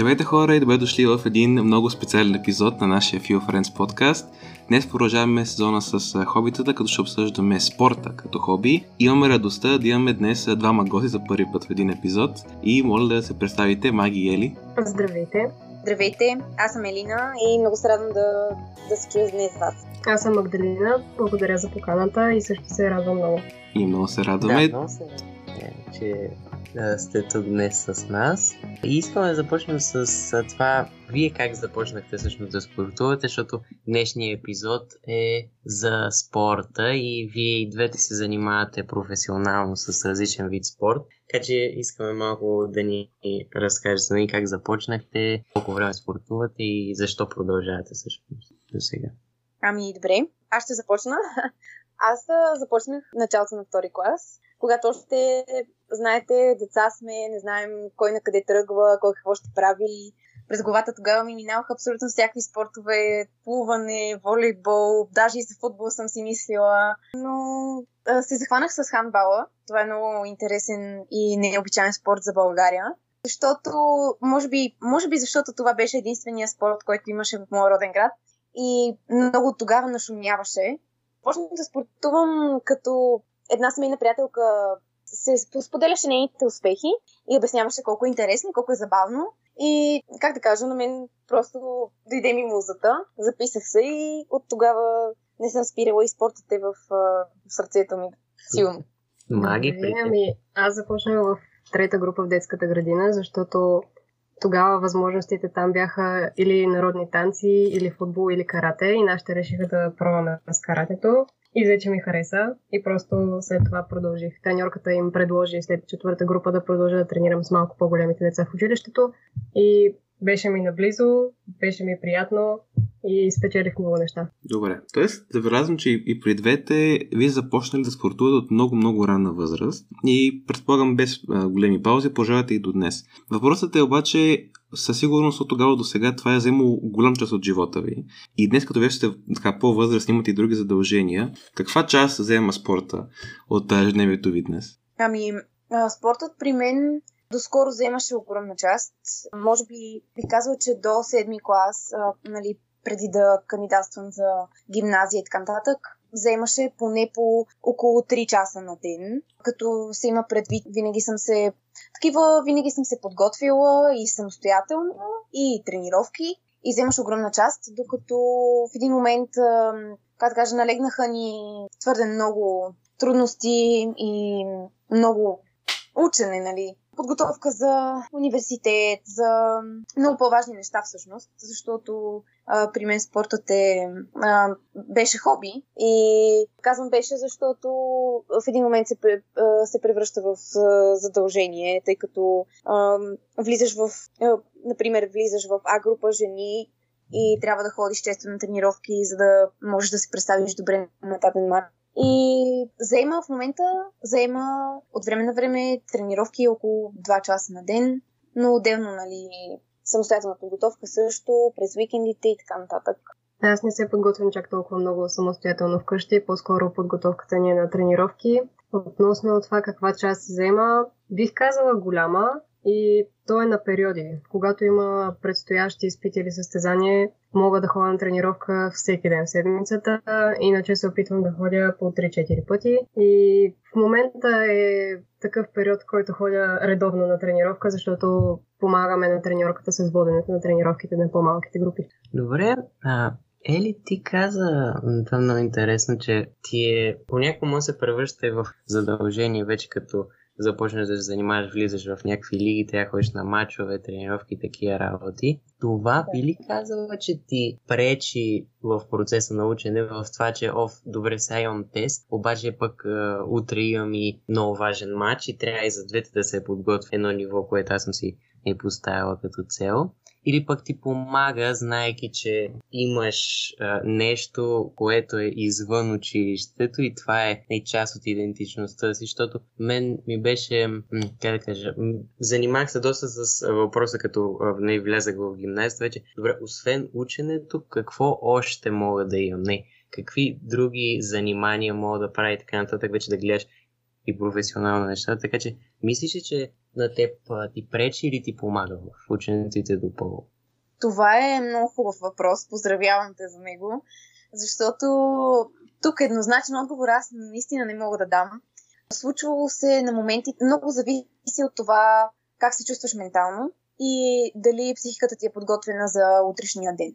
Здравейте хора и добре дошли в един много специален епизод на нашия Few Friends подкаст. Днес продължаваме сезона с хобитата, като ще обсъждаме спорта като хоби. Имаме радостта да имаме днес двама гости за първи път в един епизод и моля да се представите Маги и Ели. Здравейте! Здравейте, аз съм Елина и много се радвам да, да се чуя днес с вас. Аз съм Магдалина, благодаря за поканата и също се радвам много. И много се радваме. Да, много се радваме, че сте тук днес с нас. И искаме да започнем с, това, вие как започнахте всъщност да спортувате, защото днешният епизод е за спорта и вие и двете се занимавате професионално с различен вид спорт. Така че искаме малко да ни разкажете нали, как започнахте, колко време спортувате и защо продължавате всъщност до сега. Ами добре, аз ще започна. Аз започнах началото на втори клас, когато още, знаете, деца сме, не знаем кой на къде тръгва, кой какво ще прави. През главата тогава ми минаваха абсолютно всякакви спортове, плуване, волейбол, даже и за футбол съм си мислила. Но а, се захванах с хандбала. Това е много интересен и необичайен спорт за България. Защото, може би, може би защото това беше единствения спорт, който имаше в моя роден град. И много тогава нашумяваше. Почнах да спортувам като една семейна приятелка се споделяше нейните успехи и обясняваше колко е интересно, колко е забавно. И, как да кажа, на мен просто дойде ми музата, записах се и от тогава не съм спирала и спортът е в, в сърцето ми силно. Маги, Ами, аз започнах в трета група в детската градина, защото тогава възможностите там бяха или народни танци, или футбол, или карате и нашите решиха да пробваме с каратето. И вече ми хареса и просто след това продължих. Треньорката им предложи след четвърта група да продължа да тренирам с малко по-големите деца в училището и беше ми наблизо, беше ми приятно и спечелих много неща. Добре. Тоест, забелязвам, че и при двете вие започнали да спортувате от много-много ранна възраст и предполагам без а, големи паузи продължавате и до днес. Въпросът е обаче със сигурност от тогава до сега това е вземало голям част от живота ви. И днес, като вече сте така по-възрастни, имате и други задължения, каква част взема спорта от ежедневието ви днес? Ами, а, спортът при мен доскоро вземаше огромна част. Може би бих казала, че до седми клас, а, нали, преди да кандидатствам за гимназия и така нататък, вземаше поне по около 3 часа на ден, като се има предвид, винаги съм се такива, винаги съм се подготвила и самостоятелно, и тренировки, и вземаш огромна част, докато в един момент, как да кажа, налегнаха ни твърде много трудности и много учене, нали, подготовка за университет, за много по-важни неща всъщност, защото при мен спортът е, а, беше хоби и казвам беше, защото в един момент се, а, се превръща в а, задължение, тъй като а, влизаш в, а, например, влизаш в А група жени и трябва да ходиш често на тренировки, за да можеш да се представиш добре на даден матч. И заема в момента, заема от време на време тренировки около 2 часа на ден, но отделно, нали, самостоятелна подготовка също, през уикендите и така нататък. Аз не се подготвям чак толкова много самостоятелно вкъщи, по-скоро подготовката ни е на тренировки. Относно това каква част взема, бих казала голяма и то е на периоди. Когато има предстоящи изпити или състезание, мога да ходя на тренировка всеки ден в седмицата, иначе се опитвам да ходя по 3-4 пъти. И в момента е такъв период, който ходя редовно на тренировка, защото помагаме на тренировката с воденето на тренировките на по-малките групи. Добре, а, Ели, ти каза, това е много интересно, че ти е, понякога се превръща в задължение вече като започнеш да се занимаваш, влизаш в някакви лиги, трябва ходиш на мачове, тренировки, такива работи. Това би ли казала, че ти пречи в процеса на учене в това, че оф, добре, сега имам тест, обаче пък а, утре имам и много важен матч и трябва и за двете да се подготвя едно ниво, което аз съм си е поставила като цел или пък ти помага, знаеки, че имаш а, нещо, което е извън училището и това е, е част от идентичността си, защото мен ми беше, как да кажа, занимах се доста с въпроса, като не влязах в гимназията вече. Добре, освен ученето, какво още мога да имам? Не, какви други занимания мога да правя и така нататък, вече да гледаш и професионално неща. Така че, мислиш ли, че на теб ти пречи или ти помага в учениците допълно? Това е много хубав въпрос. Поздравявам те за него. Защото тук еднозначен отговор аз наистина не мога да дам. Случвало се на моменти, много зависи от това как се чувстваш ментално и дали психиката ти е подготвена за утрешния ден.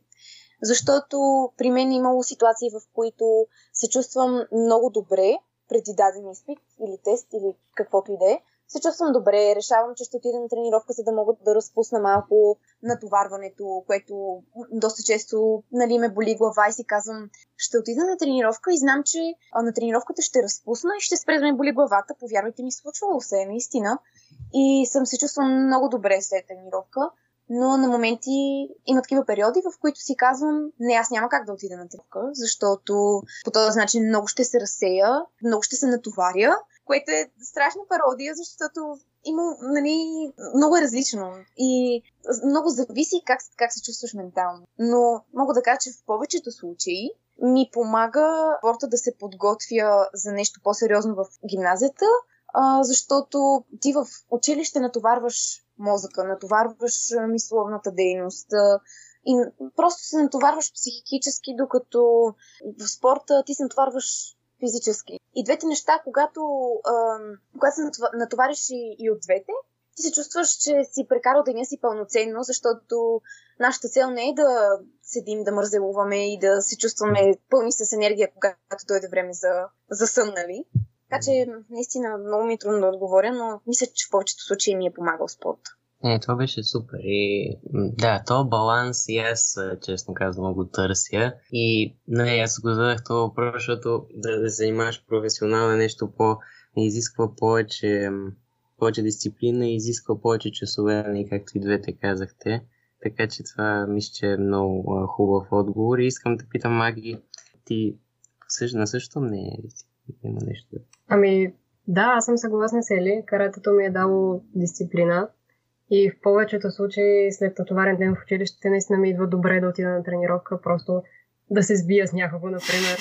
Защото при мен е имало ситуации, в които се чувствам много добре преди даден изпит или тест или каквото и да е, се чувствам добре, решавам, че ще отида на тренировка, за да мога да разпусна малко натоварването, което доста често нали, ме боли глава и си казвам, ще отида на тренировка и знам, че на тренировката ще разпусна и ще спре да ме боли главата. Повярвайте ми, случвало се е наистина. И съм се чувствам много добре след тренировка но на моменти има такива периоди, в които си казвам, не, аз няма как да отида на тренировка, защото по този начин много ще се разсея, много ще се натоваря, което е страшна пародия, защото има, нали, много е различно и много зависи как, как се чувстваш ментално. Но мога да кажа, че в повечето случаи ми помага спорта да се подготвя за нещо по-сериозно в гимназията, а, защото ти в училище натоварваш мозъка, натоварваш мисловната дейност и просто се натоварваш психически, докато в спорта ти се натоварваш физически. И двете неща, когато, а, когато се натовариш и, и от двете, ти се чувстваш, че си прекарал деня си пълноценно, защото нашата цел не е да седим, да мързелуваме и да се чувстваме пълни с енергия, когато дойде време за, за сън, нали? Така че наистина много ми е трудно да отговоря, но мисля, че в повечето случаи ми е помагал спорт. Не, това беше супер. И да, то баланс и аз, честно казвам, го търся. И не, аз го задах това въпрос, защото да, да занимаваш професионално нещо по не изисква повече, повече дисциплина и изисква повече часове, нали, както и двете казахте. Така че това мисля, че е много хубав отговор. И искам да питам, Маги, ти на същото мнение ли? Има нещо. Ами, да, аз съм съгласна с Ели. Каратето ми е дало дисциплина. И в повечето случаи след натоварен ден в училище наистина ми идва добре да отида на тренировка, просто да се сбия с някого, например.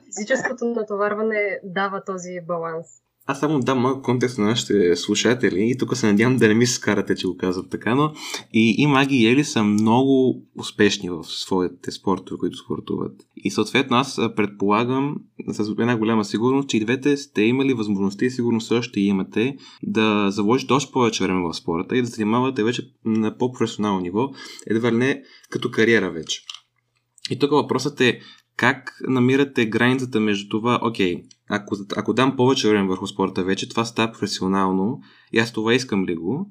Физическото натоварване дава този баланс. Аз само дам малко контекст на нашите слушатели и тук се надявам да не ми се скарате, че го казват така, но и, и Маги и Ели са много успешни в своите спортове, които спортуват. И съответно аз предполагам с една голяма сигурност, че и двете сте имали възможността и сигурно също имате да заложите още повече време в спорта и да занимавате вече на по-професионално ниво, едва ли не като кариера вече. И тук въпросът е как намирате границата между това, окей, ако, ако дам повече време върху спорта вече, това става професионално и аз това искам ли го?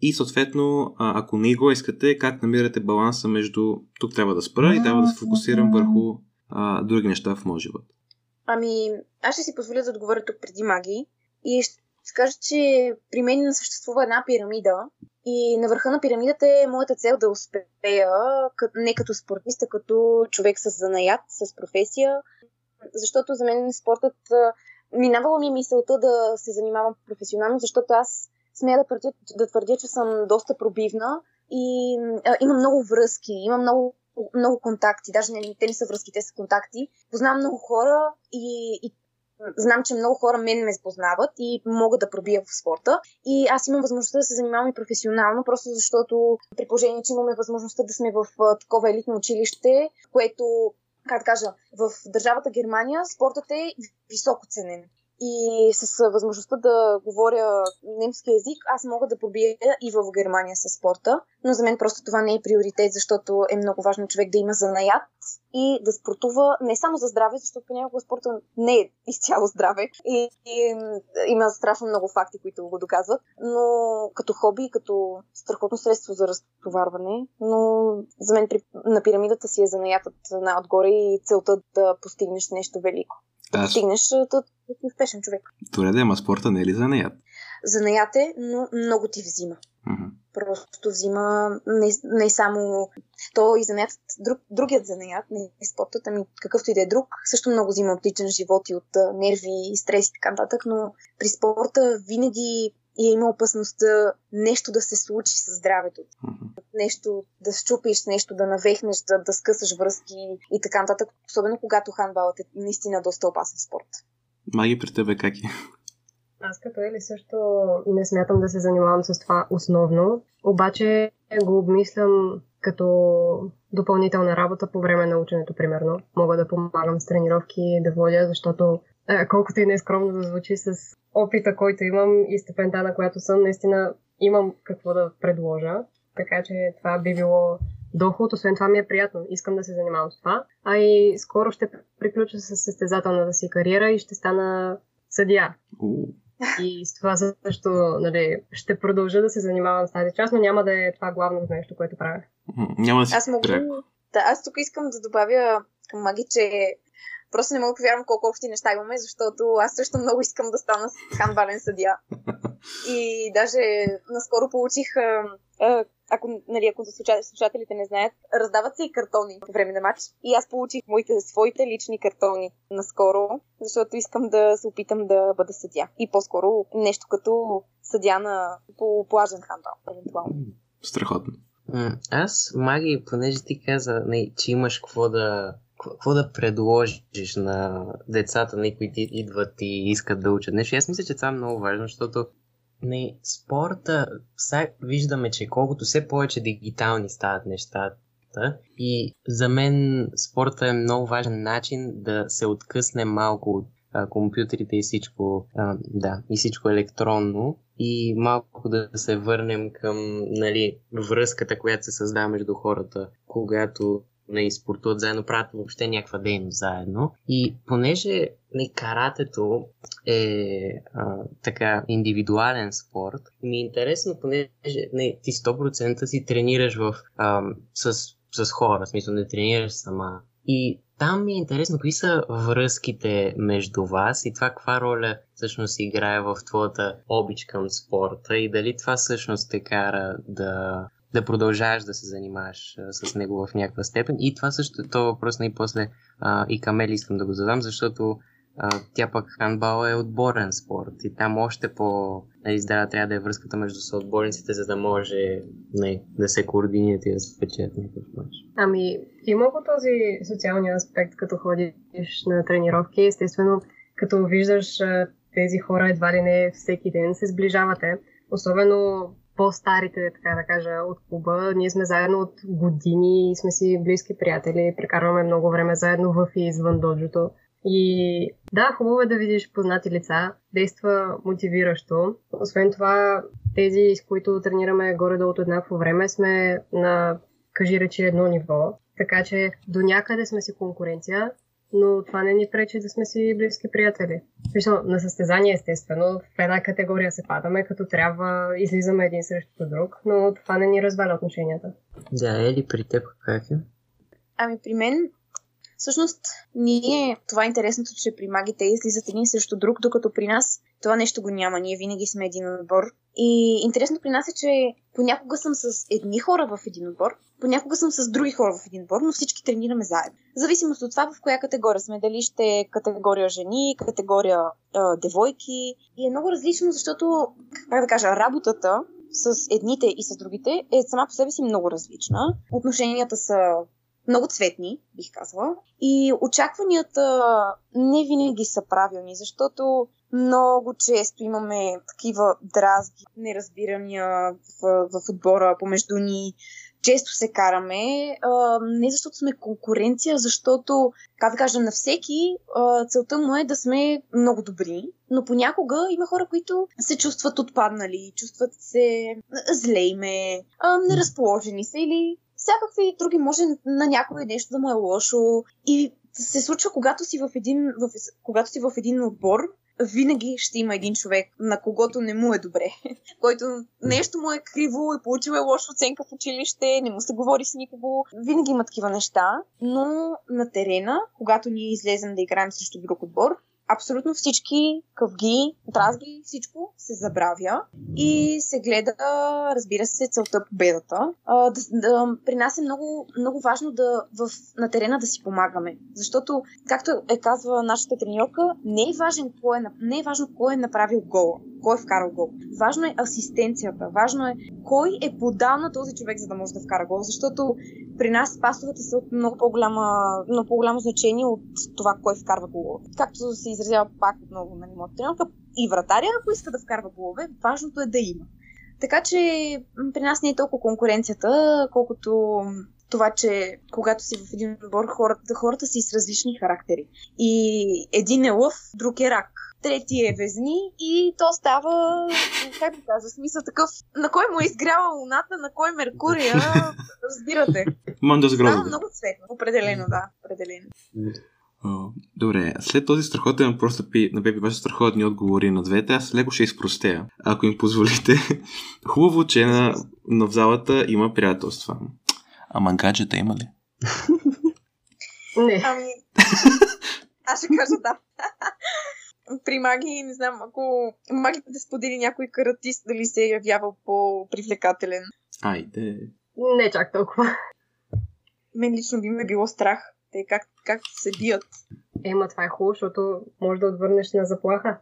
И съответно, ако не го искате, как намирате баланса между тук трябва да спра и трябва да се фокусирам върху а, други неща в моят живот? Ами, аз ще си позволя да отговоря тук преди маги и ще кажа, че при мен съществува една пирамида и на върха на пирамидата е моята цел да успея, не като спортист, а като човек с занаят, с професия, защото за мен спортът минавала ми е мисълта да се занимавам професионално, защото аз смея да твърдя, да твърдя че съм доста пробивна и а, имам много връзки, имам много, много контакти, даже не, те не са връзки, те са контакти. Познавам много хора и, и знам, че много хора мен ме познават и могат да пробия в спорта. И аз имам възможността да се занимавам и професионално, просто защото при положение, че имаме възможността да сме в такова елитно училище, което как да кажа, в държавата Германия спортът е високо ценен и с възможността да говоря немски язик, аз мога да пробия и в Германия с спорта, но за мен просто това не е приоритет, защото е много важно човек да има занаят и да спортува не само за здраве, защото понякога спорта не е изцяло здраве и, и има страшно много факти, които го доказват, но като хоби, като страхотно средство за разтоварване, но за мен на пирамидата си е занаятът най-отгоре и целта да постигнеш нещо велико да да, да си успешен човек. Добре, да, ама спорта не е ли занаят? Занаят е, но много ти взима. Mm-hmm. Просто взима не, не само то и занаят, друг, другият занаят, не е спортът, ами какъвто и да е друг, също много взима от личен живот и от нерви и стрес и така нататък, но при спорта винаги и има опасността нещо да се случи с здравето. Mm-hmm. Нещо да щупиш, нещо да навехнеш, да, да скъсаш връзки и така нататък. Особено когато хандбалът е наистина доста опасен спорт. Маги при тебе как е? Аз като Ели също не смятам да се занимавам с това основно, обаче го обмислям като допълнителна работа по време на ученето, примерно. Мога да помагам с тренировки, да водя, защото е, колкото и не е скромно да звучи с опита, който имам и степента, на която съм, наистина имам какво да предложа. Така че това би било доход. Освен това ми е приятно. Искам да се занимавам с това. А и скоро ще приключа с състезателната си кариера и ще стана съдия. И с това също нали, ще продължа да се занимавам с тази част, но няма да е това главното нещо, което правя. Няма да си Аз мога... Да, аз тук искам да добавя към Маги, че просто не мога да повярвам колко общи неща имаме, защото аз също много искам да стана ханбален съдия. И даже наскоро получих ако, нали, ако слушателите не знаят, раздават се и картони по време на матч. И аз получих моите, своите лични картони наскоро, защото искам да се опитам да бъда съдя. И по-скоро нещо като съдя на по плажен хандбал, евентуално. Страхотно. Аз, Маги, понеже ти каза, не, че имаш какво да какво да предложиш на децата, на които идват и искат да учат нещо. Аз мисля, че това е много важно, защото не, спорта, сега виждаме, че колкото все повече дигитални стават нещата, и за мен спорта е много важен начин да се откъсне малко от а, компютрите и всичко, а, да, и всичко електронно и малко да се върнем към нали, връзката, която се създава между хората, когато нали, спортуват заедно, правят въобще някаква дейност заедно. И понеже не, нали, каратето е а, така индивидуален спорт, ми е интересно, понеже не, нали, ти 100% си тренираш в, а, с, с хора, в смисъл не тренираш сама. И там ми е интересно какви са връзките между вас и това каква роля всъщност играе в твоята обич към спорта и дали това всъщност те кара да да продължаваш да се занимаваш а, с него в някаква степен. И това също, то въпрос и после а, и Камели искам да го задам, защото а, тя пък хандбал е отборен спорт и там още по нали, здрава трябва да е връзката между съотборниците, за да може не, нали, да се координират и да спечелят някакъв матч. Ами, има го този социалния аспект, като ходиш на тренировки. Естествено, като виждаш тези хора едва ли не всеки ден се сближавате. Особено по-старите, така да кажа, от клуба. Ние сме заедно от години и сме си близки приятели. Прекарваме много време заедно в и извън доджото. И да, хубаво е да видиш познати лица. Действа мотивиращо. Освен това, тези, с които тренираме горе-долу от еднакво време, сме на, кажи речи, едно ниво. Така че до някъде сме си конкуренция, но това не ни пречи да сме си близки приятели. Виждам, на състезание естествено, в една категория се падаме, като трябва излизаме един срещу друг, но това не ни разваля отношенията. Да, Ели, при теб как е? Ами при мен Всъщност, ние, това е интересното, че при магите излизат един срещу друг, докато при нас това нещо го няма. Ние винаги сме един отбор. И интересно при нас е, че понякога съм с едни хора в един отбор, понякога съм с други хора в един отбор, но всички тренираме заедно. В зависимост от това в коя категория сме. Дали ще е категория жени, категория а, девойки. И е много различно, защото, как да кажа, работата с едните и с другите е сама по себе си много различна. Отношенията са много цветни, бих казала. И очакванията не винаги са правилни, защото много често имаме такива дразги, неразбирания в, в отбора помежду ни. Често се караме, не защото сме конкуренция, защото, как да кажа, на всеки целта му е да сме много добри, но понякога има хора, които се чувстват отпаднали, чувстват се злейме, неразположени са или всякакви други, може на някой нещо да му е лошо. И се случва, когато си в един, в, когато си в един отбор, винаги ще има един човек, на когото не му е добре, който нещо му е криво и получил е лоша оценка в училище, не му се говори с никого. Винаги има такива неща, но на терена, когато ние излезем да играем срещу друг отбор, абсолютно всички къвги, дразги, всичко се забравя и се гледа, разбира се, целта победата. А, да, да, при нас е много, много важно да в, на терена да си помагаме, защото, както е казва нашата тренировка, не е, важен кой е, не е важно кой е направил гола, кой е вкарал гол. Важно е асистенцията, важно е кой е подал на този човек, за да може да вкара гол, защото при нас пасовете са от много по-голяма, много по-голямо значение от това, кой вкарва голове. Както се изразява пак отново на моята тренерка, и вратаря, ако иска да вкарва голове, важното е да има. Така че при нас не е толкова конкуренцията, колкото това, че когато си в един отбор, хората, хората са и с различни характери. И един е лъв, друг е рак. Трети е везни и то става, как да кажа, смисъл такъв, на кой му е изгряла луната, на кой Меркурия, разбирате. Мандас Става много цветно, определено, да, определено. Добре, след този страхотен въпрос на Пепи, ваши страхотни отговори на двете, аз леко ще изпростея, ако им позволите. Хубаво, че на, на в залата има приятелства. Ама гаджета има ли? Не. Ами, аз ще кажа да. При маги, не знам, ако магите да сподели някой каратист, дали се е явявал по-привлекателен. Айде. Не чак толкова. Мен лично би ме било страх. Те как, как се бият. Ема, това е хубаво, защото може да отвърнеш на заплаха.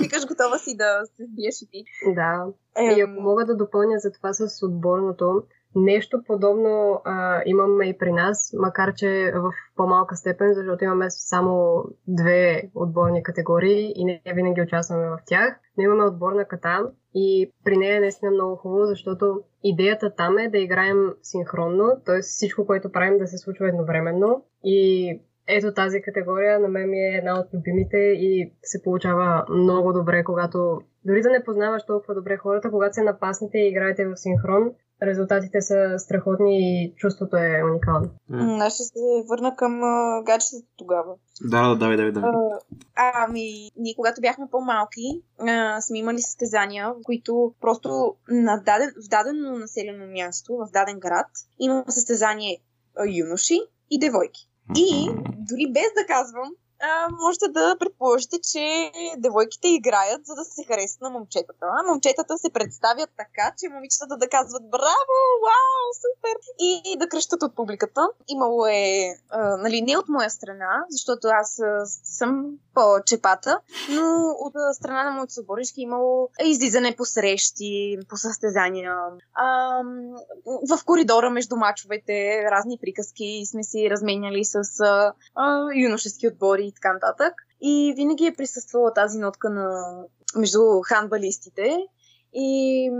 Викаш готова си да се биеш и ти. Да. И ако мога да допълня за това с отборното, Нещо подобно а, имаме и при нас, макар че в по-малка степен, защото имаме само две отборни категории и не винаги участваме в тях. Но имаме отборна ката и при нея е наистина много хубаво, защото идеята там е да играем синхронно, т.е. всичко, което правим да се случва едновременно. И ето тази категория на мен ми е една от любимите и се получава много добре, когато дори да не познаваш толкова добре хората, когато се напаснете и играете в синхрон, резултатите са страхотни и чувството е уникално. Mm. Аз ще се върна към uh, гаджетата тогава. Да, да, давай, давай, давай. Uh, ами, ние когато бяхме по-малки, uh, сме имали състезания, в които просто на даден, в дадено населено място, в даден град, има състезание юноши и девойки. И дори без да казвам, а, можете да предположите, че девойките играят, за да се харесат на момчетата. А момчетата се представят така, че момичетата да казват браво, вау, супер! И, и да кръщат от публиката. Имало е, а, нали, не от моя страна, защото аз а, съм по-чепата, но от страна на моите съборишки имало излизане по срещи, по състезания. А, в коридора между мачовете разни приказки сме си разменяли с а, а, юношески отбори и така нататък. И винаги е присъствала тази нотка на между ханбалистите. И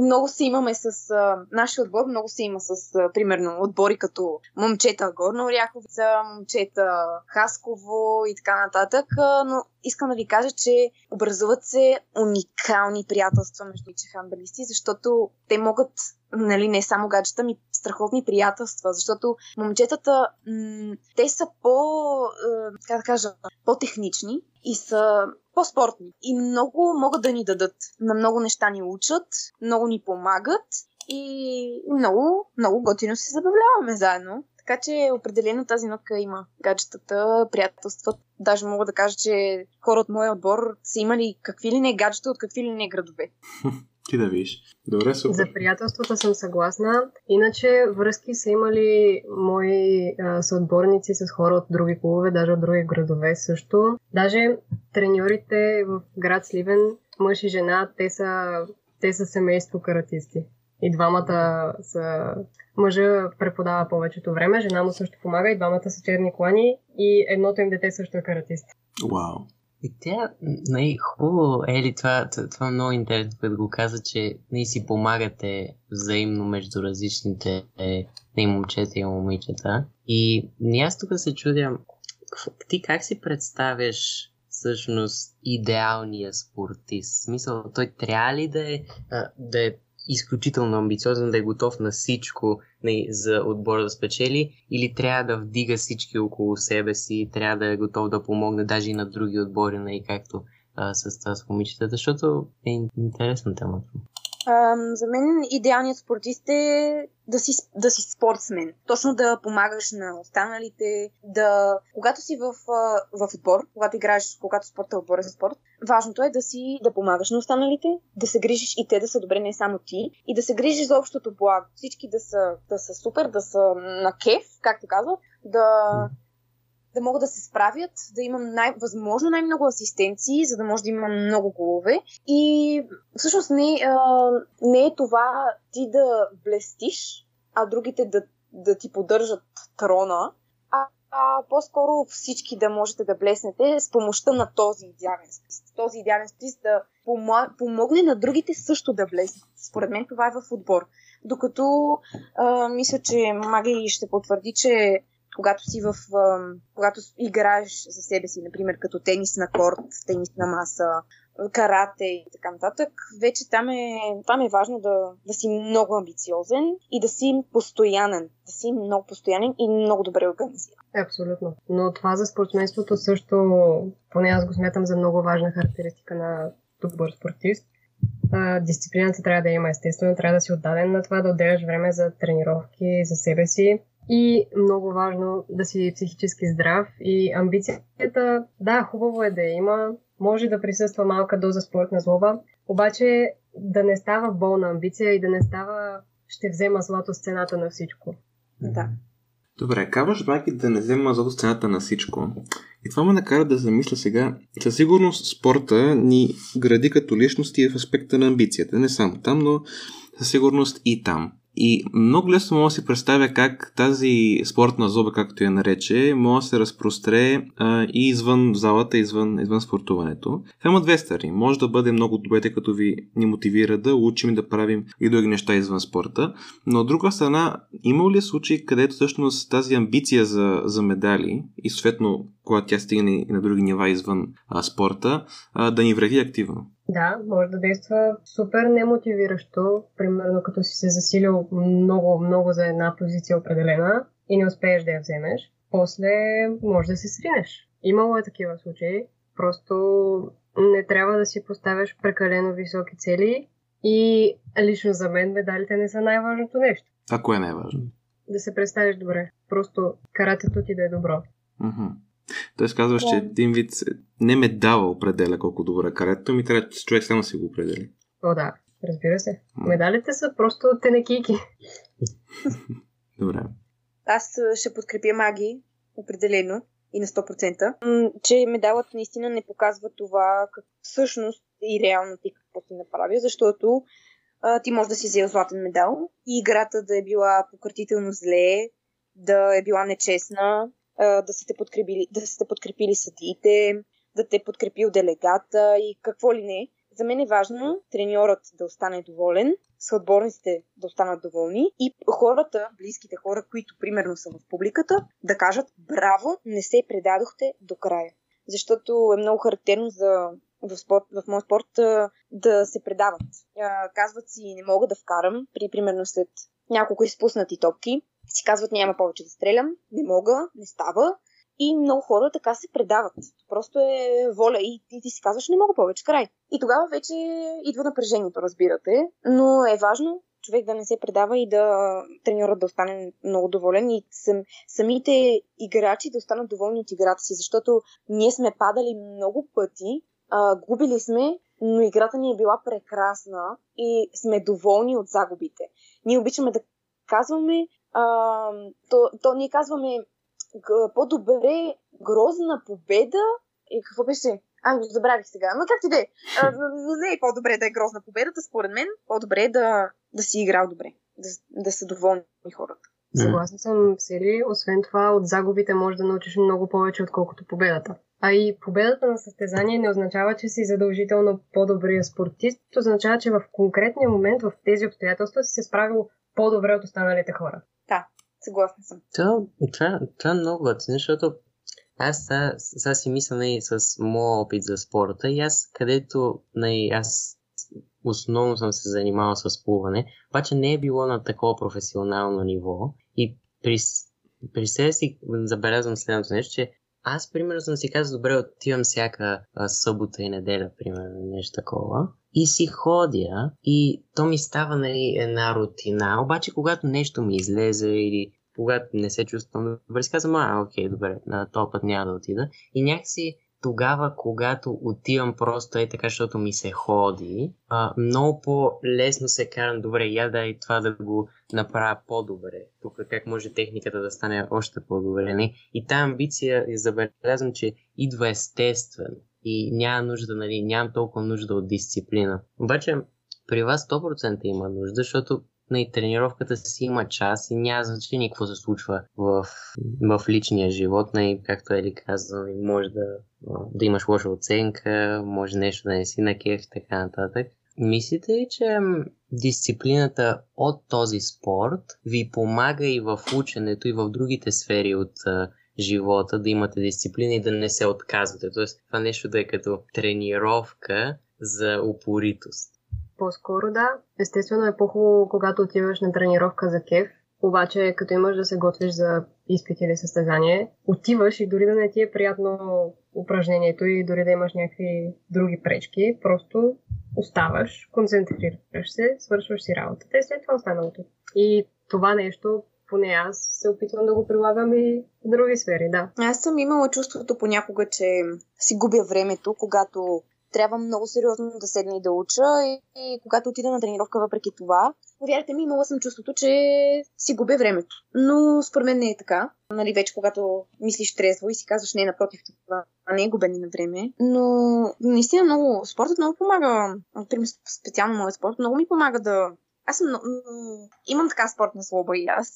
много си имаме с а, нашия отбор, много си има с, а, примерно, отбори като момчета Горна Оряховица, момчета Хасково и така нататък, а, но искам да ви кажа, че образуват се уникални приятелства между ханбалисти, защото те могат нали, не само гаджета, ми страхотни приятелства, защото момчетата, м- те са по, е, как да кажа, по-технични и са по-спортни. И много могат да ни дадат. На много неща ни учат, много ни помагат и много, много готино се забавляваме заедно. Така че определено тази нотка има. Гаджетата, приятелства. Даже мога да кажа, че хора от моя отбор са имали какви ли не гаджета от какви ли не градове. Ти да видиш. Добре, супер. За приятелствата съм съгласна. Иначе връзки са имали мои а, съотборници с хора от други клубове, даже от други градове също. Даже треньорите в град Сливен, мъж и жена, те са, те са семейство каратисти. И двамата са... Мъжа преподава повечето време, жена му също помага и двамата са черни клани и едното им дете също е каратист. Вау. И тя, нали, хубаво, Ели, това, това, много интересно, като го каза, че ние си помагате взаимно между различните е, и момчета и момичета. И аз тук се чудя, ти как си представяш всъщност идеалния спортист? В смисъл, той трябва ли да е, да е изключително амбициозен, да е готов на всичко не, за отбора да спечели, или трябва да вдига всички около себе си, трябва да е готов да помогне даже и на други отбори, не, както а, с това с защото е интересна темата. А, за мен идеалният спортист е да си, да си спортсмен. Точно да помагаш на останалите, да... Когато си в, в отбор, когато играеш, когато спорта е отбор за спорт, важното е да си да помагаш на останалите, да се грижиш и те да са добре, не само ти, и да се грижиш за общото благо. Всички да са, да са супер, да са на кеф, както казва, да, да могат да се справят, да имам най- възможно най-много асистенции, за да може да имам много голове. И всъщност не, а, не е това ти да блестиш, а другите да, да ти поддържат трона, а, а по-скоро всички да можете да блеснете с помощта на този идеален спис. Този идеален спис да помогне на другите също да блеснат. Според мен това е в отбор. Докато а, мисля, че Маги ще потвърди, че когато си в... когато играеш за себе си, например, като тенис на корт, тенис на маса, карате и така нататък, вече там е, там е важно да, да си много амбициозен и да си постоянен. Да си много постоянен и много добре организиран. Абсолютно. Но това за спортсменството също, поне аз го смятам за много важна характеристика на добър спортист. Дисциплината трябва да има естествено, трябва да си отдаден на това, да отделяш време за тренировки, за себе си и много важно да си психически здрав и амбицията, да, хубаво е да я има, може да присъства малка доза спортна злоба, обаче да не става болна амбиция и да не става ще взема злато с цената на всичко. Да. Добре, казваш, Маки, да не взема злато с цената на всичко. И това ме накара да замисля сега. Със сигурност спорта ни гради като личности в аспекта на амбицията. Не само там, но със сигурност и там. И много лесно мога да си представя как тази спортна зоба, както я нарече, може да се разпростре а, и извън залата, извън, извън спортуването. Това има две страни. Може да бъде много добре, тъй като ви ни мотивира да учим да правим и други неща извън спорта. Но от друга страна, има ли случаи, където всъщност тази амбиция за, за медали и съответно, когато тя стигне и на други нива извън а, спорта, а, да ни вреди активно? Да, може да действа супер немотивиращо, примерно като си се засилил много, много за една позиция определена и не успееш да я вземеш, после може да се сринеш. Имало е такива случаи, просто не трябва да си поставяш прекалено високи цели и лично за мен медалите не са най-важното нещо. А кое е най-важно? Да се представиш добре. Просто каратето ти да е добро. Mm-hmm. Тоест казваш, yeah. че един вид не ме дава определя колко добре карето, ми трябва че човек само си го определи. О, да, разбира се. Медалите са просто тенекийки. Добре. Аз ще подкрепя маги, определено и на 100%, че медалът наистина не показва това как всъщност и реално ти какво си направил, защото а, ти можеш да си взел златен медал и играта да е била пократително зле, да е била нечестна, да сте подкрепили, да сте подкрепили съдиите, да те подкрепил делегата и какво ли не. За мен е важно треньорът да остане доволен, съотборниците да останат доволни и хората, близките хора, които примерно са в публиката, да кажат браво, не се предадохте до края. Защото е много характерно за в, спорт, в моят спорт да се предават. Казват си, не мога да вкарам, при примерно след няколко изпуснати топки, си казват няма повече да стрелям, не мога, не става. И много хора така се предават. Просто е воля и ти, ти си казваш не мога повече, край. И тогава вече идва напрежението, разбирате. Но е важно човек да не се предава и да треньорът да остане много доволен и сам, самите играчи да останат доволни от играта си, защото ние сме падали много пъти, а, губили сме, но играта ни е била прекрасна и сме доволни от загубите. Ние обичаме да казваме, а, то, то ние казваме по-добре грозна победа и какво беше? А, го забравих сега. Но как ти де? Но не е по-добре да е грозна победата, според мен. По-добре е да, да си играл добре. Да, да са доволни хората. Съгласна съм, Сели. Освен това, от загубите можеш да научиш много повече, отколкото победата. А и победата на състезание не означава, че си задължително по-добрия спортист. Означава, че в конкретния момент, в тези обстоятелства си се справил по-добре от останалите хора. Да, съгласна съм. Това, това, това е много готино, защото аз сега си мисля нали, с моят опит за спорта и аз където нали, аз основно съм се занимавал с плуване, обаче не е било на такова професионално ниво и при, при себе си забелязвам следното нещо, че аз, примерно, съм си казал, добре, отивам всяка а, събота и неделя, примерно, нещо такова. И си ходя и то ми става нали, една рутина. Обаче, когато нещо ми излезе или когато не се чувствам добре, си казвам, а, окей, добре, на този път няма да отида. И някакси тогава, когато отивам просто е така, защото ми се ходи, а, много по-лесно се карам, добре, я и това да го направя по-добре. Тук как може техниката да стане още по-добре. Не? И тази амбиция, забелязвам, че идва естествено и няма нужда, нали, нямам толкова нужда от дисциплина. Обаче при вас 100% има нужда, защото на тренировката си има час и няма значение какво се случва в, в личния живот. И, както Ели каза, може да, да имаш лоша оценка, може нещо да не си на кеф и така нататък. Мислите ли, че дисциплината от този спорт ви помага и в ученето, и в другите сфери от живота, да имате дисциплина и да не се отказвате. Тоест, това нещо да е като тренировка за упоритост. По-скоро да. Естествено е по-хубаво, когато отиваш на тренировка за кеф, обаче като имаш да се готвиш за изпит или състезание, отиваш и дори да не ти е приятно упражнението и дори да имаш някакви други пречки, просто оставаш, концентрираш се, свършваш си работата и след това останалото. И това нещо поне аз се опитвам да го прилагам и в други сфери, да. Аз съм имала чувството понякога, че си губя времето, когато трябва много сериозно да седна и да уча и, и когато отида на тренировка въпреки това, повярвайте ми, имала съм чувството, че си губя времето. Но според мен не е така. Нали, вече когато мислиш трезво и си казваш не, напротив, това не е губене на време. Но наистина много, спортът много помага, например, специално моят спорт, много ми помага да аз съм, имам така спортна слоба и аз.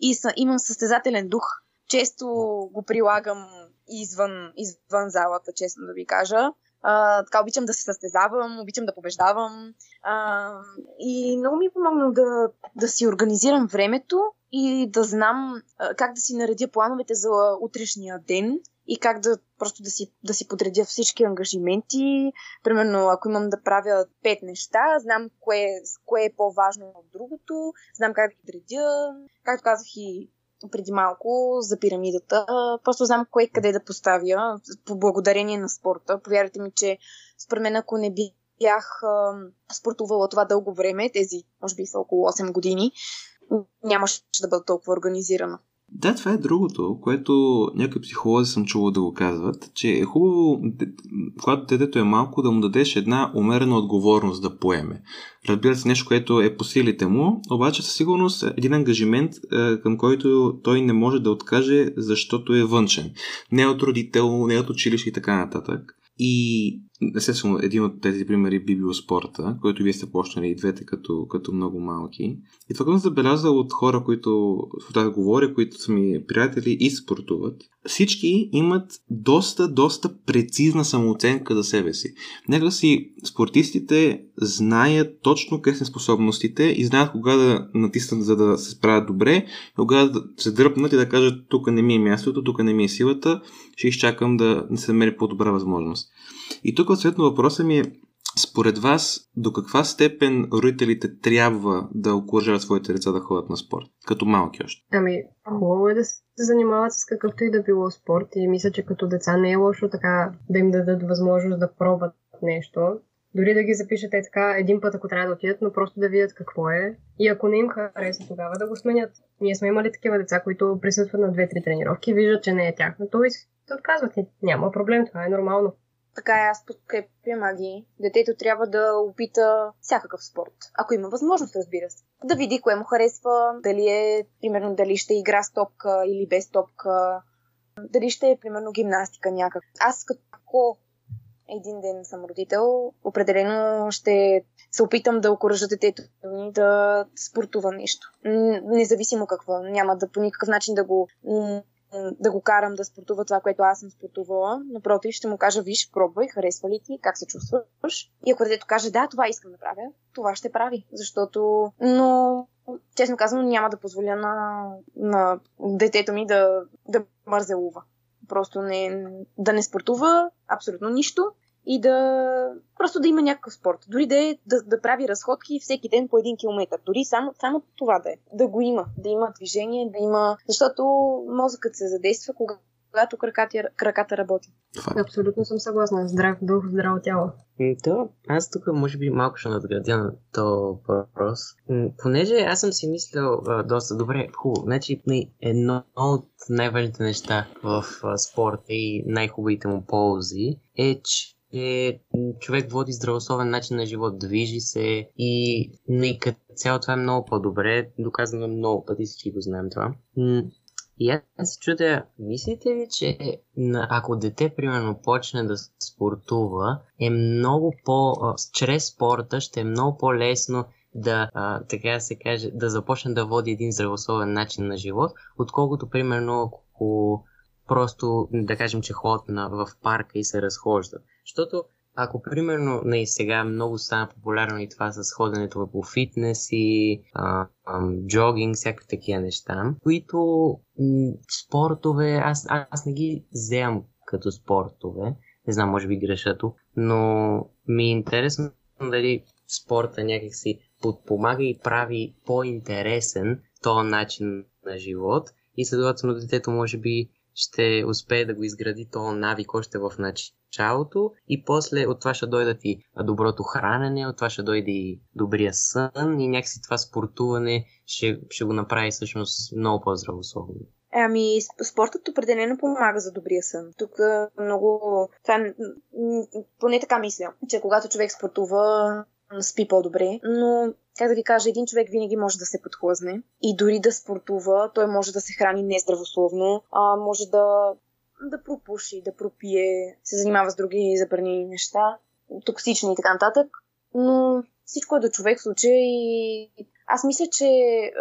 И са, имам състезателен дух. Често го прилагам извън, извън залата, честно да ви кажа. А, така обичам да се състезавам, обичам да побеждавам. А, и много ми е да, да си организирам времето и да знам а, как да си наредя плановете за утрешния ден и как да просто да си, да си подредя всички ангажименти. Примерно, ако имам да правя пет неща, знам кое, кое е по-важно от другото, знам как да ги подредя. Както казах и преди малко за пирамидата. Просто знам кое къде да поставя по благодарение на спорта. Повярвайте ми, че според мен ако не бях спортувала това дълго време, тези може би са около 8 години, нямаше да бъда толкова организирана. Да, това е другото, което някои психолози съм чувал да го казват, че е хубаво, когато детето е малко, да му дадеш една умерена отговорност да поеме. Разбира се, нещо, което е по силите му, обаче със сигурност един ангажимент, е, към който той не може да откаже, защото е външен. Не от родител, не от училище и така нататък. И естествено, един от тези примери би бил спорта, който вие сте почнали и двете като, като много малки. И това, което забелязал от хора, които тази говоря, които са ми приятели и спортуват, всички имат доста, доста прецизна самооценка за себе си. Нека си спортистите знаят точно къде са способностите и знаят кога да натиснат, за да се справят добре, кога да се дръпнат и да кажат тук не ми е мястото, тук не ми е силата, ще изчакам да не се намери по-добра възможност. И тук съответно въпросът ми е според вас, до каква степен родителите трябва да окоръжават своите деца да ходят на спорт? Като малки още. Ами, хубаво е да се занимават с какъвто и да било спорт и мисля, че като деца не е лошо така да им дадат възможност да пробват нещо. Дори да ги запишете така един път, ако трябва да отидат, но просто да видят какво е. И ако не им хареса тогава, да го сменят. Ние сме имали такива деца, които присъстват на две-три тренировки, виждат, че не е тяхното и се отказват. Няма проблем, това е нормално. Така е, аз подкрепям Аги. Детето трябва да опита всякакъв спорт. Ако има възможност, разбира се. Да види кое му харесва, дали е, примерно, дали ще игра с топка или без топка, дали ще е, примерно, гимнастика някак. Аз като един ден съм родител, определено ще се опитам да окоръжа детето ми да спортува нещо. Независимо какво. Няма да по никакъв начин да го да го карам да спортува това, което аз съм спортувала. Напротив, ще му кажа, виж, пробвай, харесва ли ти, как се чувстваш. И ако детето каже, да, това искам да правя, това ще прави. Защото, но, честно казвам, няма да позволя на, на детето ми да, да мързелува. Просто не, да не спортува абсолютно нищо и да просто да има някакъв спорт. Дори да, е, да, да прави разходки всеки ден по един километр. Дори само, само това да е. Да го има. Да има движение, да има... Защото мозъкът се задейства, когато краката, краката работи. Абсолютно съм съгласна. Здрав дух, здраво тяло. То, аз тук може би малко ще надградя на този въпрос. Понеже аз съм си мислял а, доста добре, хубаво. Значи едно от най-важните неща в а, спорта и най-хубавите му ползи е, че че човек води здравословен начин на живот, движи се и, и като цяло това е много по-добре. Доказано много пъти, всички го знаем това. И аз се чудя, мислите ли, че ако дете, примерно, почне да спортува, е много по... чрез спорта ще е много по-лесно да, а, така се каже, да започне да води един здравословен начин на живот, отколкото, примерно, ако просто да кажем, че ходят на, в парка и се разхождат. Защото ако примерно на и сега много стана популярно и това с ходенето по фитнес и а, а, джогинг, всякакви такива неща, които м- спортове, аз, аз не ги вземам като спортове, не знам, може би греша тук, но ми е интересно дали спорта някакси подпомага и прави по-интересен този начин на живот. И следователно детето може би ще успее да го изгради този навик още в началото и после от това ще дойдат и доброто хранене, от това ще дойде и добрия сън и някакси това спортуване ще, ще го направи всъщност много по-здравословно. Ами, спортът определено помага за добрия сън. Тук много... Това, поне така мисля, че когато човек спортува, спи по-добре, но как да ви кажа, един човек винаги може да се подхлъзне и дори да спортува, той може да се храни нездравословно, а може да, да пропуши, да пропие, се занимава с други забранени неща, токсични и така нататък, но всичко е до човек в случая и аз мисля, че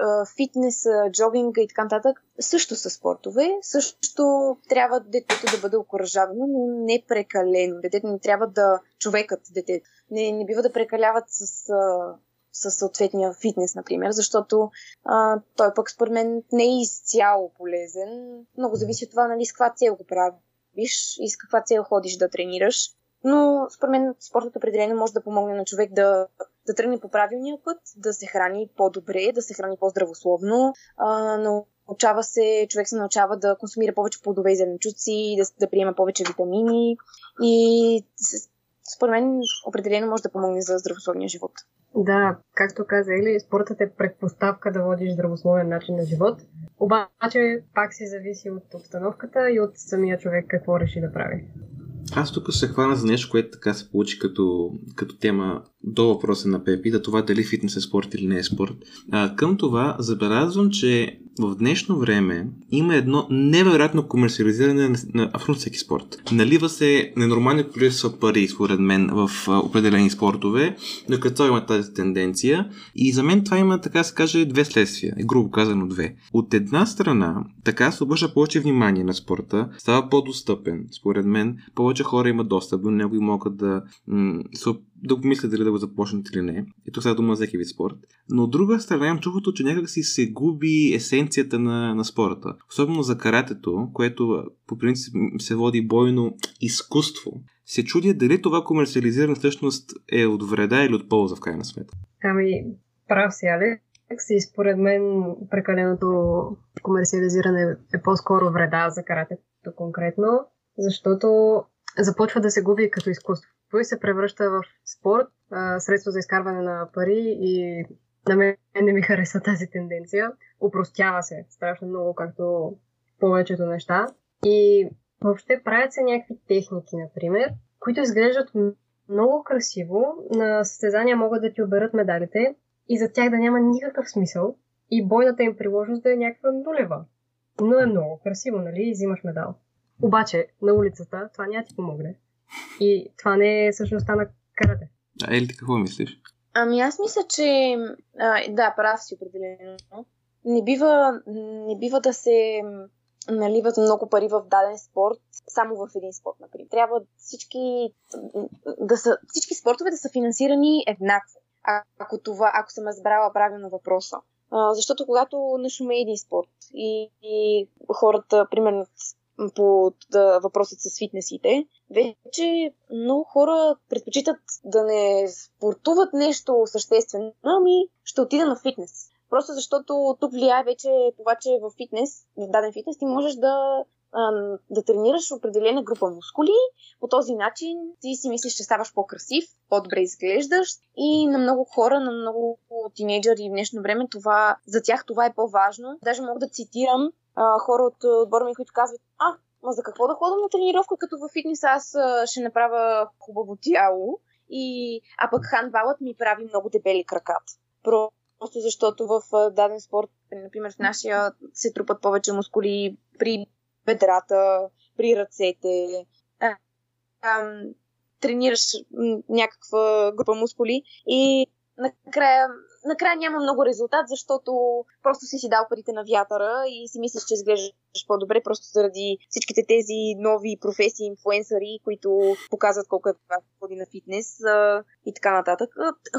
а, фитнес, джогинга и така нататък също са спортове. Също трябва детето да бъде окоръжавано, но не прекалено. Детето не трябва да... Човекът, детето, не, не бива да прекаляват с, а, с съответния фитнес, например, защото а, той пък според мен не е изцяло полезен. Много зависи от това, нали, с каква цел го правиш и с каква цел ходиш да тренираш. Но според мен спортът определено може да помогне на човек да, да тръгне по правилния път, да се храни по-добре, да се храни по-здравословно, а, но научава се, човек се научава да консумира повече плодове и зеленчуци, да, да приема повече витамини и според мен определено може да помогне за здравословния живот. Да, както каза Ели, спортът е предпоставка да водиш здравословен начин на живот. Обаче пак си зависи от обстановката и от самия човек какво реши да прави. Аз тук се хвана за нещо, което така се получи като, като тема до въпроса на Пепи, да това дали фитнес е спорт или не е спорт. А, към това забелязвам, че в днешно време има едно невероятно комерциализиране на, на абсолютно всеки спорт. Налива се ненормални количества пари, според мен, в а, определени спортове, докато има тази тенденция. И за мен това има, така се каже, две следствия, грубо казано две. От една страна, така се обръща повече внимание на спорта, става по-достъпен, според мен, повече хора имат достъп до него и могат да м- да го мислят дали да го започнат или не. И тук сега дума за всеки вид спорт. Но от друга страна имам чувството, че някак си се губи есенцията на, на спорта. Особено за каратето, което по принцип се води бойно изкуство. Се чудя дали това комерциализиране всъщност е от вреда или от полза в крайна сметка. Ами, прав си, Алекс, и според мен прекаленото комерциализиране е по-скоро вреда за каратето конкретно, защото започва да се губи като изкуство той се превръща в спорт, средство за изкарване на пари и на мен не ми хареса тази тенденция. Упростява се страшно много, както повечето неща. И въобще правят се някакви техники, например, които изглеждат много красиво. На състезания могат да ти оберат медалите и за тях да няма никакъв смисъл и бойната им приложност да е някаква нулева. Но е много красиво, нали? И взимаш медал. Обаче, на улицата това няма ти помогне. И това не е същността на карате. А Ели, ти какво мислиш? Ами аз мисля, че а, да, прав си определено. Не бива, не бива да се наливат много пари в даден спорт, само в един спорт, например. Трябва всички, да са, всички спортове да са финансирани еднакво. Ако, това, ако съм разбрала правилно въпроса. А, защото когато нашуме един спорт и, и хората, примерно по да, въпросът с фитнесите, вече много хора предпочитат да не спортуват нещо съществено, ами ще отида на фитнес. Просто защото тук влияе вече това, че в фитнес, в даден фитнес, ти можеш да, да тренираш определена група мускули. По този начин ти си мислиш, че ставаш по-красив, по-добре изглеждаш и на много хора, на много тинейджери в днешно време това, за тях това е по-важно. Даже мога да цитирам а, хора от отбора ми, които казват, а, ма за какво да ходя на тренировка, като във фитнес аз ще направя хубаво тяло, и, а пък хандбалът ми прави много дебели краката. Просто защото в даден спорт, например в нашия, се трупат повече мускули при бедрата, при ръцете. А, а, тренираш някаква група мускули и накрая накрая няма много резултат, защото просто си си дал парите на вятъра и си мислиш, че изглеждаш по-добре, просто заради всичките тези нови професии, инфуенсъри, които показват колко е ходи на фитнес а, и така нататък.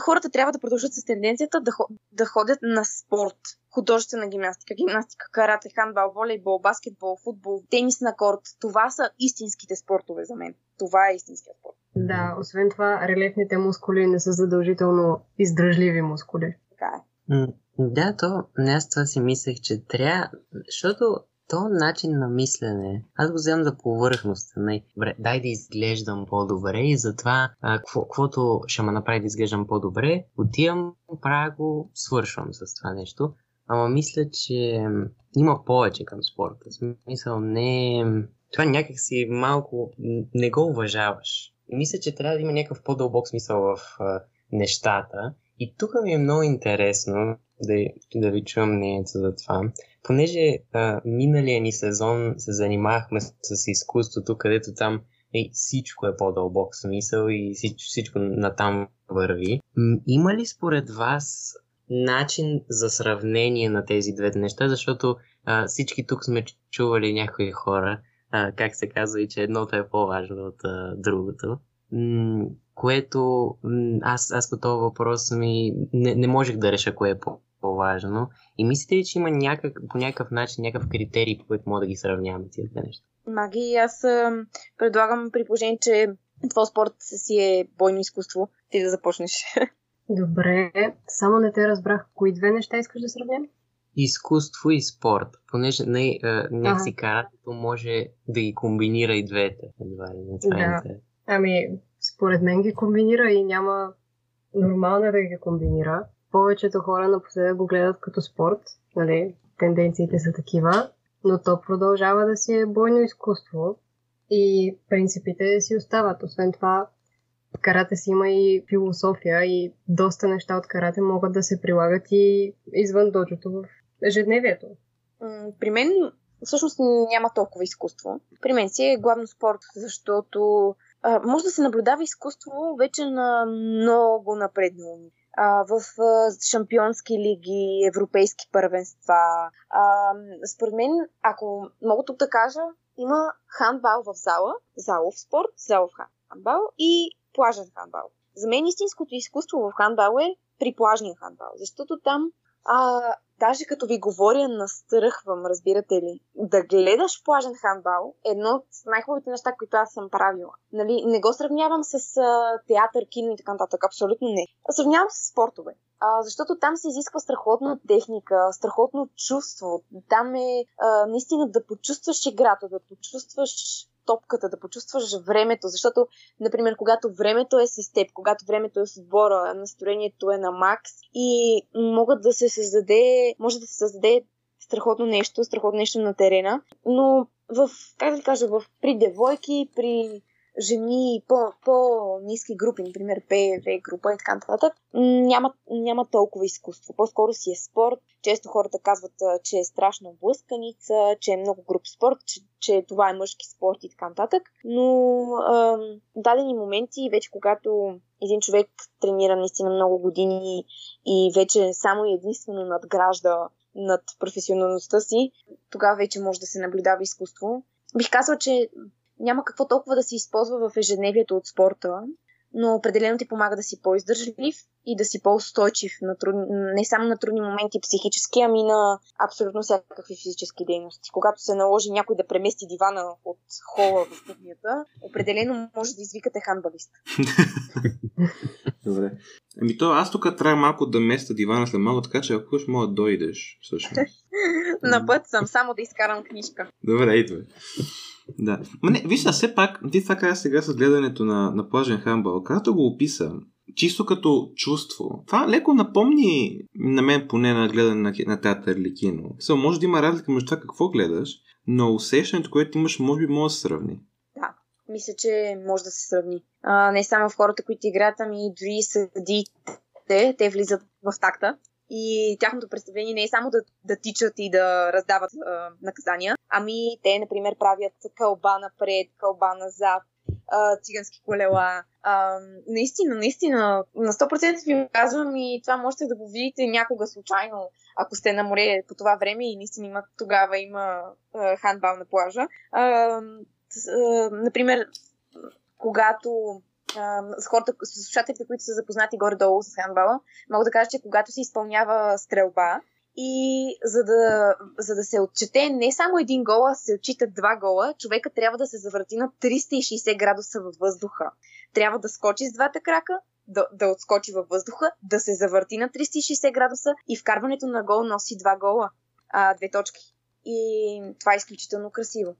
Хората трябва да продължат с тенденцията да, да ходят на спорт. Художествена гимнастика, гимнастика, карате, хандбал, волейбол, баскетбол, футбол, тенис на корт. Това са истинските спортове за мен. Това е истинския спорт. Да, освен това, релефните мускули не са задължително издръжливи мускули. Така е. Да, то аз това си мислех, че трябва, защото то начин на мислене, аз го вземам за повърхност. Не? Добре, дай да изглеждам по-добре и затова каквото ще ме направи да изглеждам по-добре, отивам, правя го, свършвам с това нещо. Ама мисля, че има повече към спорта. Смисъл, не... Това някак си малко не го уважаваш. И мисля, че трябва да има някакъв по-дълбок смисъл в а, нещата. И тук ми е много интересно да, да ви чуем мнението за това. Понеже а, миналия ни сезон се занимахме с, с изкуството, където там е, всичко е по-дълбок смисъл и всичко, всичко натам върви. Има ли според вас начин за сравнение на тези двете неща, защото а, всички тук сме чували някои хора, а, как се казва, и че едното е по-важно от а, другото. М- което м- аз, аз по този въпрос ми не, не можех да реша кое е по- по-важно. И мислите ли, че има някак, по някакъв начин някакъв критерий, по който мога да ги сравняваме тези две неща? Маги, аз а, предлагам при положение, че твой спорт си е бойно изкуство, ти да започнеш. Добре, само не те разбрах. Кои две неща искаш да сравням? Изкуство и спорт, понеже не, някакси каратето може да ги комбинира и двете. Едва ли не това да. е Ами, според мен ги комбинира и няма нормално да ги комбинира. Повечето хора напоследък го гледат като спорт, нали, тенденциите са такива, но то продължава да си е бойно изкуство и принципите си остават. Освен това, карате си има и философия и доста неща от карате могат да се прилагат и извън доджото в ежедневието. При мен всъщност няма толкова изкуство. При мен си е главно спорт, защото а, може да се наблюдава изкуство вече на много напреднало а, в а, шампионски лиги, европейски първенства. А, според мен, ако мога тук да кажа, има хандбал в зала, залов спорт, залов хандбал и плажен хандбал. За мен истинското изкуство в хандбал е при плажния хандбал, защото там а, даже като ви говоря, настръхвам, разбирате ли. Да гледаш плажен хандбал е едно от най-хубавите неща, които аз съм правила. Нали, не го сравнявам с а, театър, кино и така нататък. Абсолютно не. А сравнявам с спортове. А, защото там се изисква страхотна техника, страхотно чувство. Там е а, наистина да почувстваш играта, да почувстваш топката, да почувстваш времето, защото, например, когато времето е с теб, когато времето е с отбора, настроението е на макс и могат да се създаде, може да се създаде страхотно нещо, страхотно нещо на терена, но в, как да кажа, в, при девойки, при жени по, по-низки групи, например ПВ група и така нататък, няма, няма толкова изкуство. По-скоро си е спорт. Често хората казват, че е страшна блъсканица, че е много груп спорт, че, че това е мъжки спорт и така нататък. Но в дадени моменти, вече когато един човек тренира наистина много години и вече само и единствено надгражда над професионалността си, тогава вече може да се наблюдава изкуство. Бих казала, че няма какво толкова да се използва в ежедневието от спорта, но определено ти помага да си по-издържлив и да си по-устойчив на трудни, не само на трудни моменти психически, ами на абсолютно всякакви физически дейности. Когато се наложи някой да премести дивана от хола в кухнята, определено може да извикате ханбалист. Добре. Ами то аз тук трябва малко да места дивана след малко, така че ако ще мога да дойдеш, всъщност. на път съм, само да изкарам книжка. Добре, идвай. Да. Ма не, виж, все пак, ти това каза сега с гледането на, на плажен хамбал. Когато го описа, чисто като чувство, това леко напомни на мен поне на гледане на, на театър или кино. Со, може да има разлика между това какво гледаш, но усещането, което имаш, може би може да се сравни. Да, мисля, че може да се сравни. А, не само в хората, които играят, ами дори съдите, те влизат в такта и тяхното представление не е само да, да тичат и да раздават а, наказания, ами те, например, правят кълба напред, кълба назад, а, цигански колела. А, наистина, наистина, на 100% ви казвам и това можете да го видите някога случайно, ако сте на море по това време и наистина има, тогава има а, хандбал на плажа. А, а, например, когато с хората, слушателите, които са запознати горе-долу с хандбала, мога да кажа, че когато се изпълнява стрелба, и за да, за да се отчете не само един гол, а се отчитат два гола, човека трябва да се завърти на 360 градуса във въздуха. Трябва да скочи с двата крака, да, да отскочи във въздуха, да се завърти на 360 градуса и вкарването на гол носи два гола, а, две точки. И това е изключително красиво.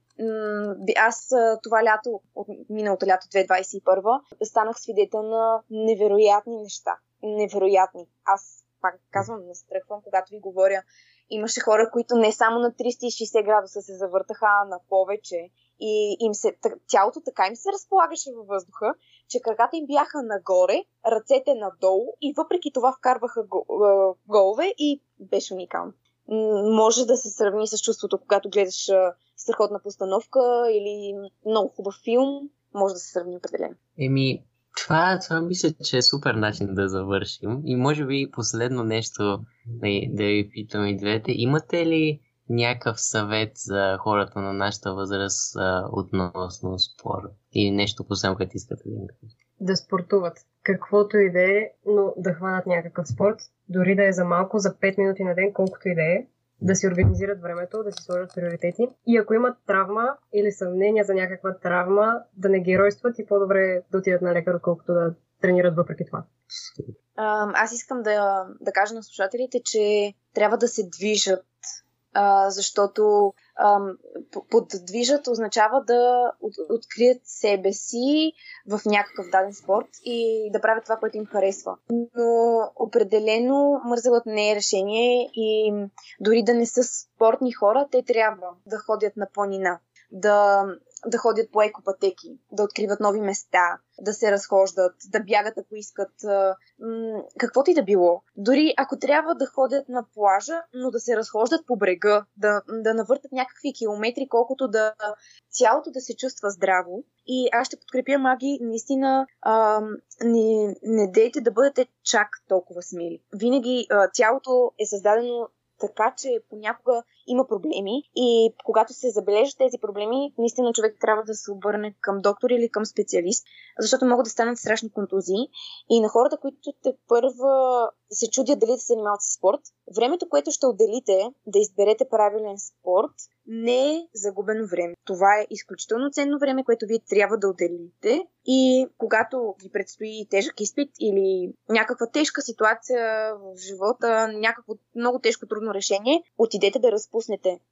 Аз това лято, от миналото лято 2021, станах свидетел на невероятни неща. Невероятни. Аз пак казвам, не стръхвам, когато ви говоря. Имаше хора, които не само на 360 градуса се завъртаха, а на повече. И им се, тялото така им се разполагаше във въздуха, че краката им бяха нагоре, ръцете надолу и въпреки това вкарваха голове и беше уникално. Може да се сравни с чувството, когато гледаш страхотна постановка или много хубав филм. Може да се сравни определено. Еми, това, това мисля, че е супер начин да завършим. И може би последно нещо да, да ви питам и двете. Имате ли някакъв съвет за хората на нашата възраст а, относно спорт? Или нещо последно, което искате да им Да спортуват. Каквото и да е, но да хванат някакъв спорт. Дори да е за малко, за 5 минути на ден, колкото и да е да си организират времето, да си сложат приоритети и ако имат травма или съмнение за някаква травма, да не геройстват и по-добре да отидат на лекар, отколкото да тренират въпреки това. Аз искам да, да кажа на слушателите, че трябва да се движат а, защото а, поддвижат означава да от, открият себе си в някакъв даден спорт и да правят това, което им харесва. Но определено мързелът не е решение и дори да не са спортни хора, те трябва да ходят на планина, да да ходят по екопатеки, да откриват нови места, да се разхождат, да бягат ако искат, м- каквото и да било. Дори ако трябва да ходят на плажа, но да се разхождат по брега, да, да навъртат някакви километри, колкото да цялото да се чувства здраво. И аз ще подкрепя маги, наистина а, не, не дейте да бъдете чак толкова смели. Винаги а, тялото е създадено така че понякога има проблеми и когато се забележат тези проблеми, наистина човек трябва да се обърне към доктор или към специалист, защото могат да станат страшни контузии. И на хората, които те първа се чудят дали да се занимават с спорт, времето, което ще отделите да изберете правилен спорт, не е загубено време. Това е изключително ценно време, което вие трябва да отделите и когато ви предстои тежък изпит или някаква тежка ситуация в живота, някакво много тежко трудно решение, отидете да разпуснете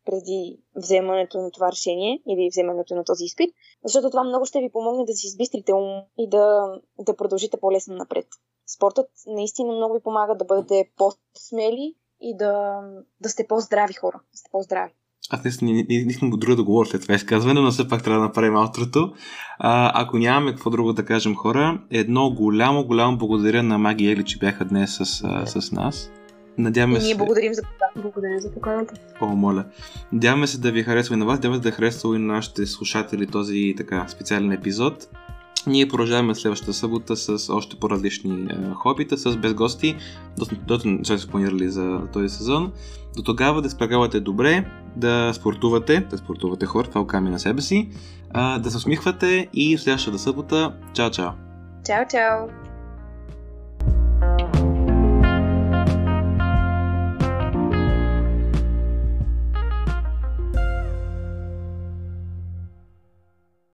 преди вземането на това решение или вземането на този изпит, защото това много ще ви помогне да си избистрите ум и да, да продължите по-лесно напред. Спортът наистина много ви помага да бъдете по-смели и да, да сте по-здрави хора. Да сте по-здрави. Аз не, не, не, искам друго да говоря след това изказване, но все пак трябва да направим аутрото. А, ако нямаме какво друго да кажем хора, едно голямо, голямо благодаря на Маги Ели, че бяха днес с, с нас. Надяваме и ние се... благодарим за. Благодарим за поканата. О, моля. Надяваме се да ви харесва и на вас, надяваме се да харесва и на нашите слушатели този така специален епизод. Ние продължаваме следващата събота с още по-различни е, хобита, с без гости, дото не сме се планирали за този сезон. До тогава да спрягавате добре, да спортувате, да спортувате хора, това оками на себе си, а, да се усмихвате и в следващата събота. Чао, чао! Чао, чао!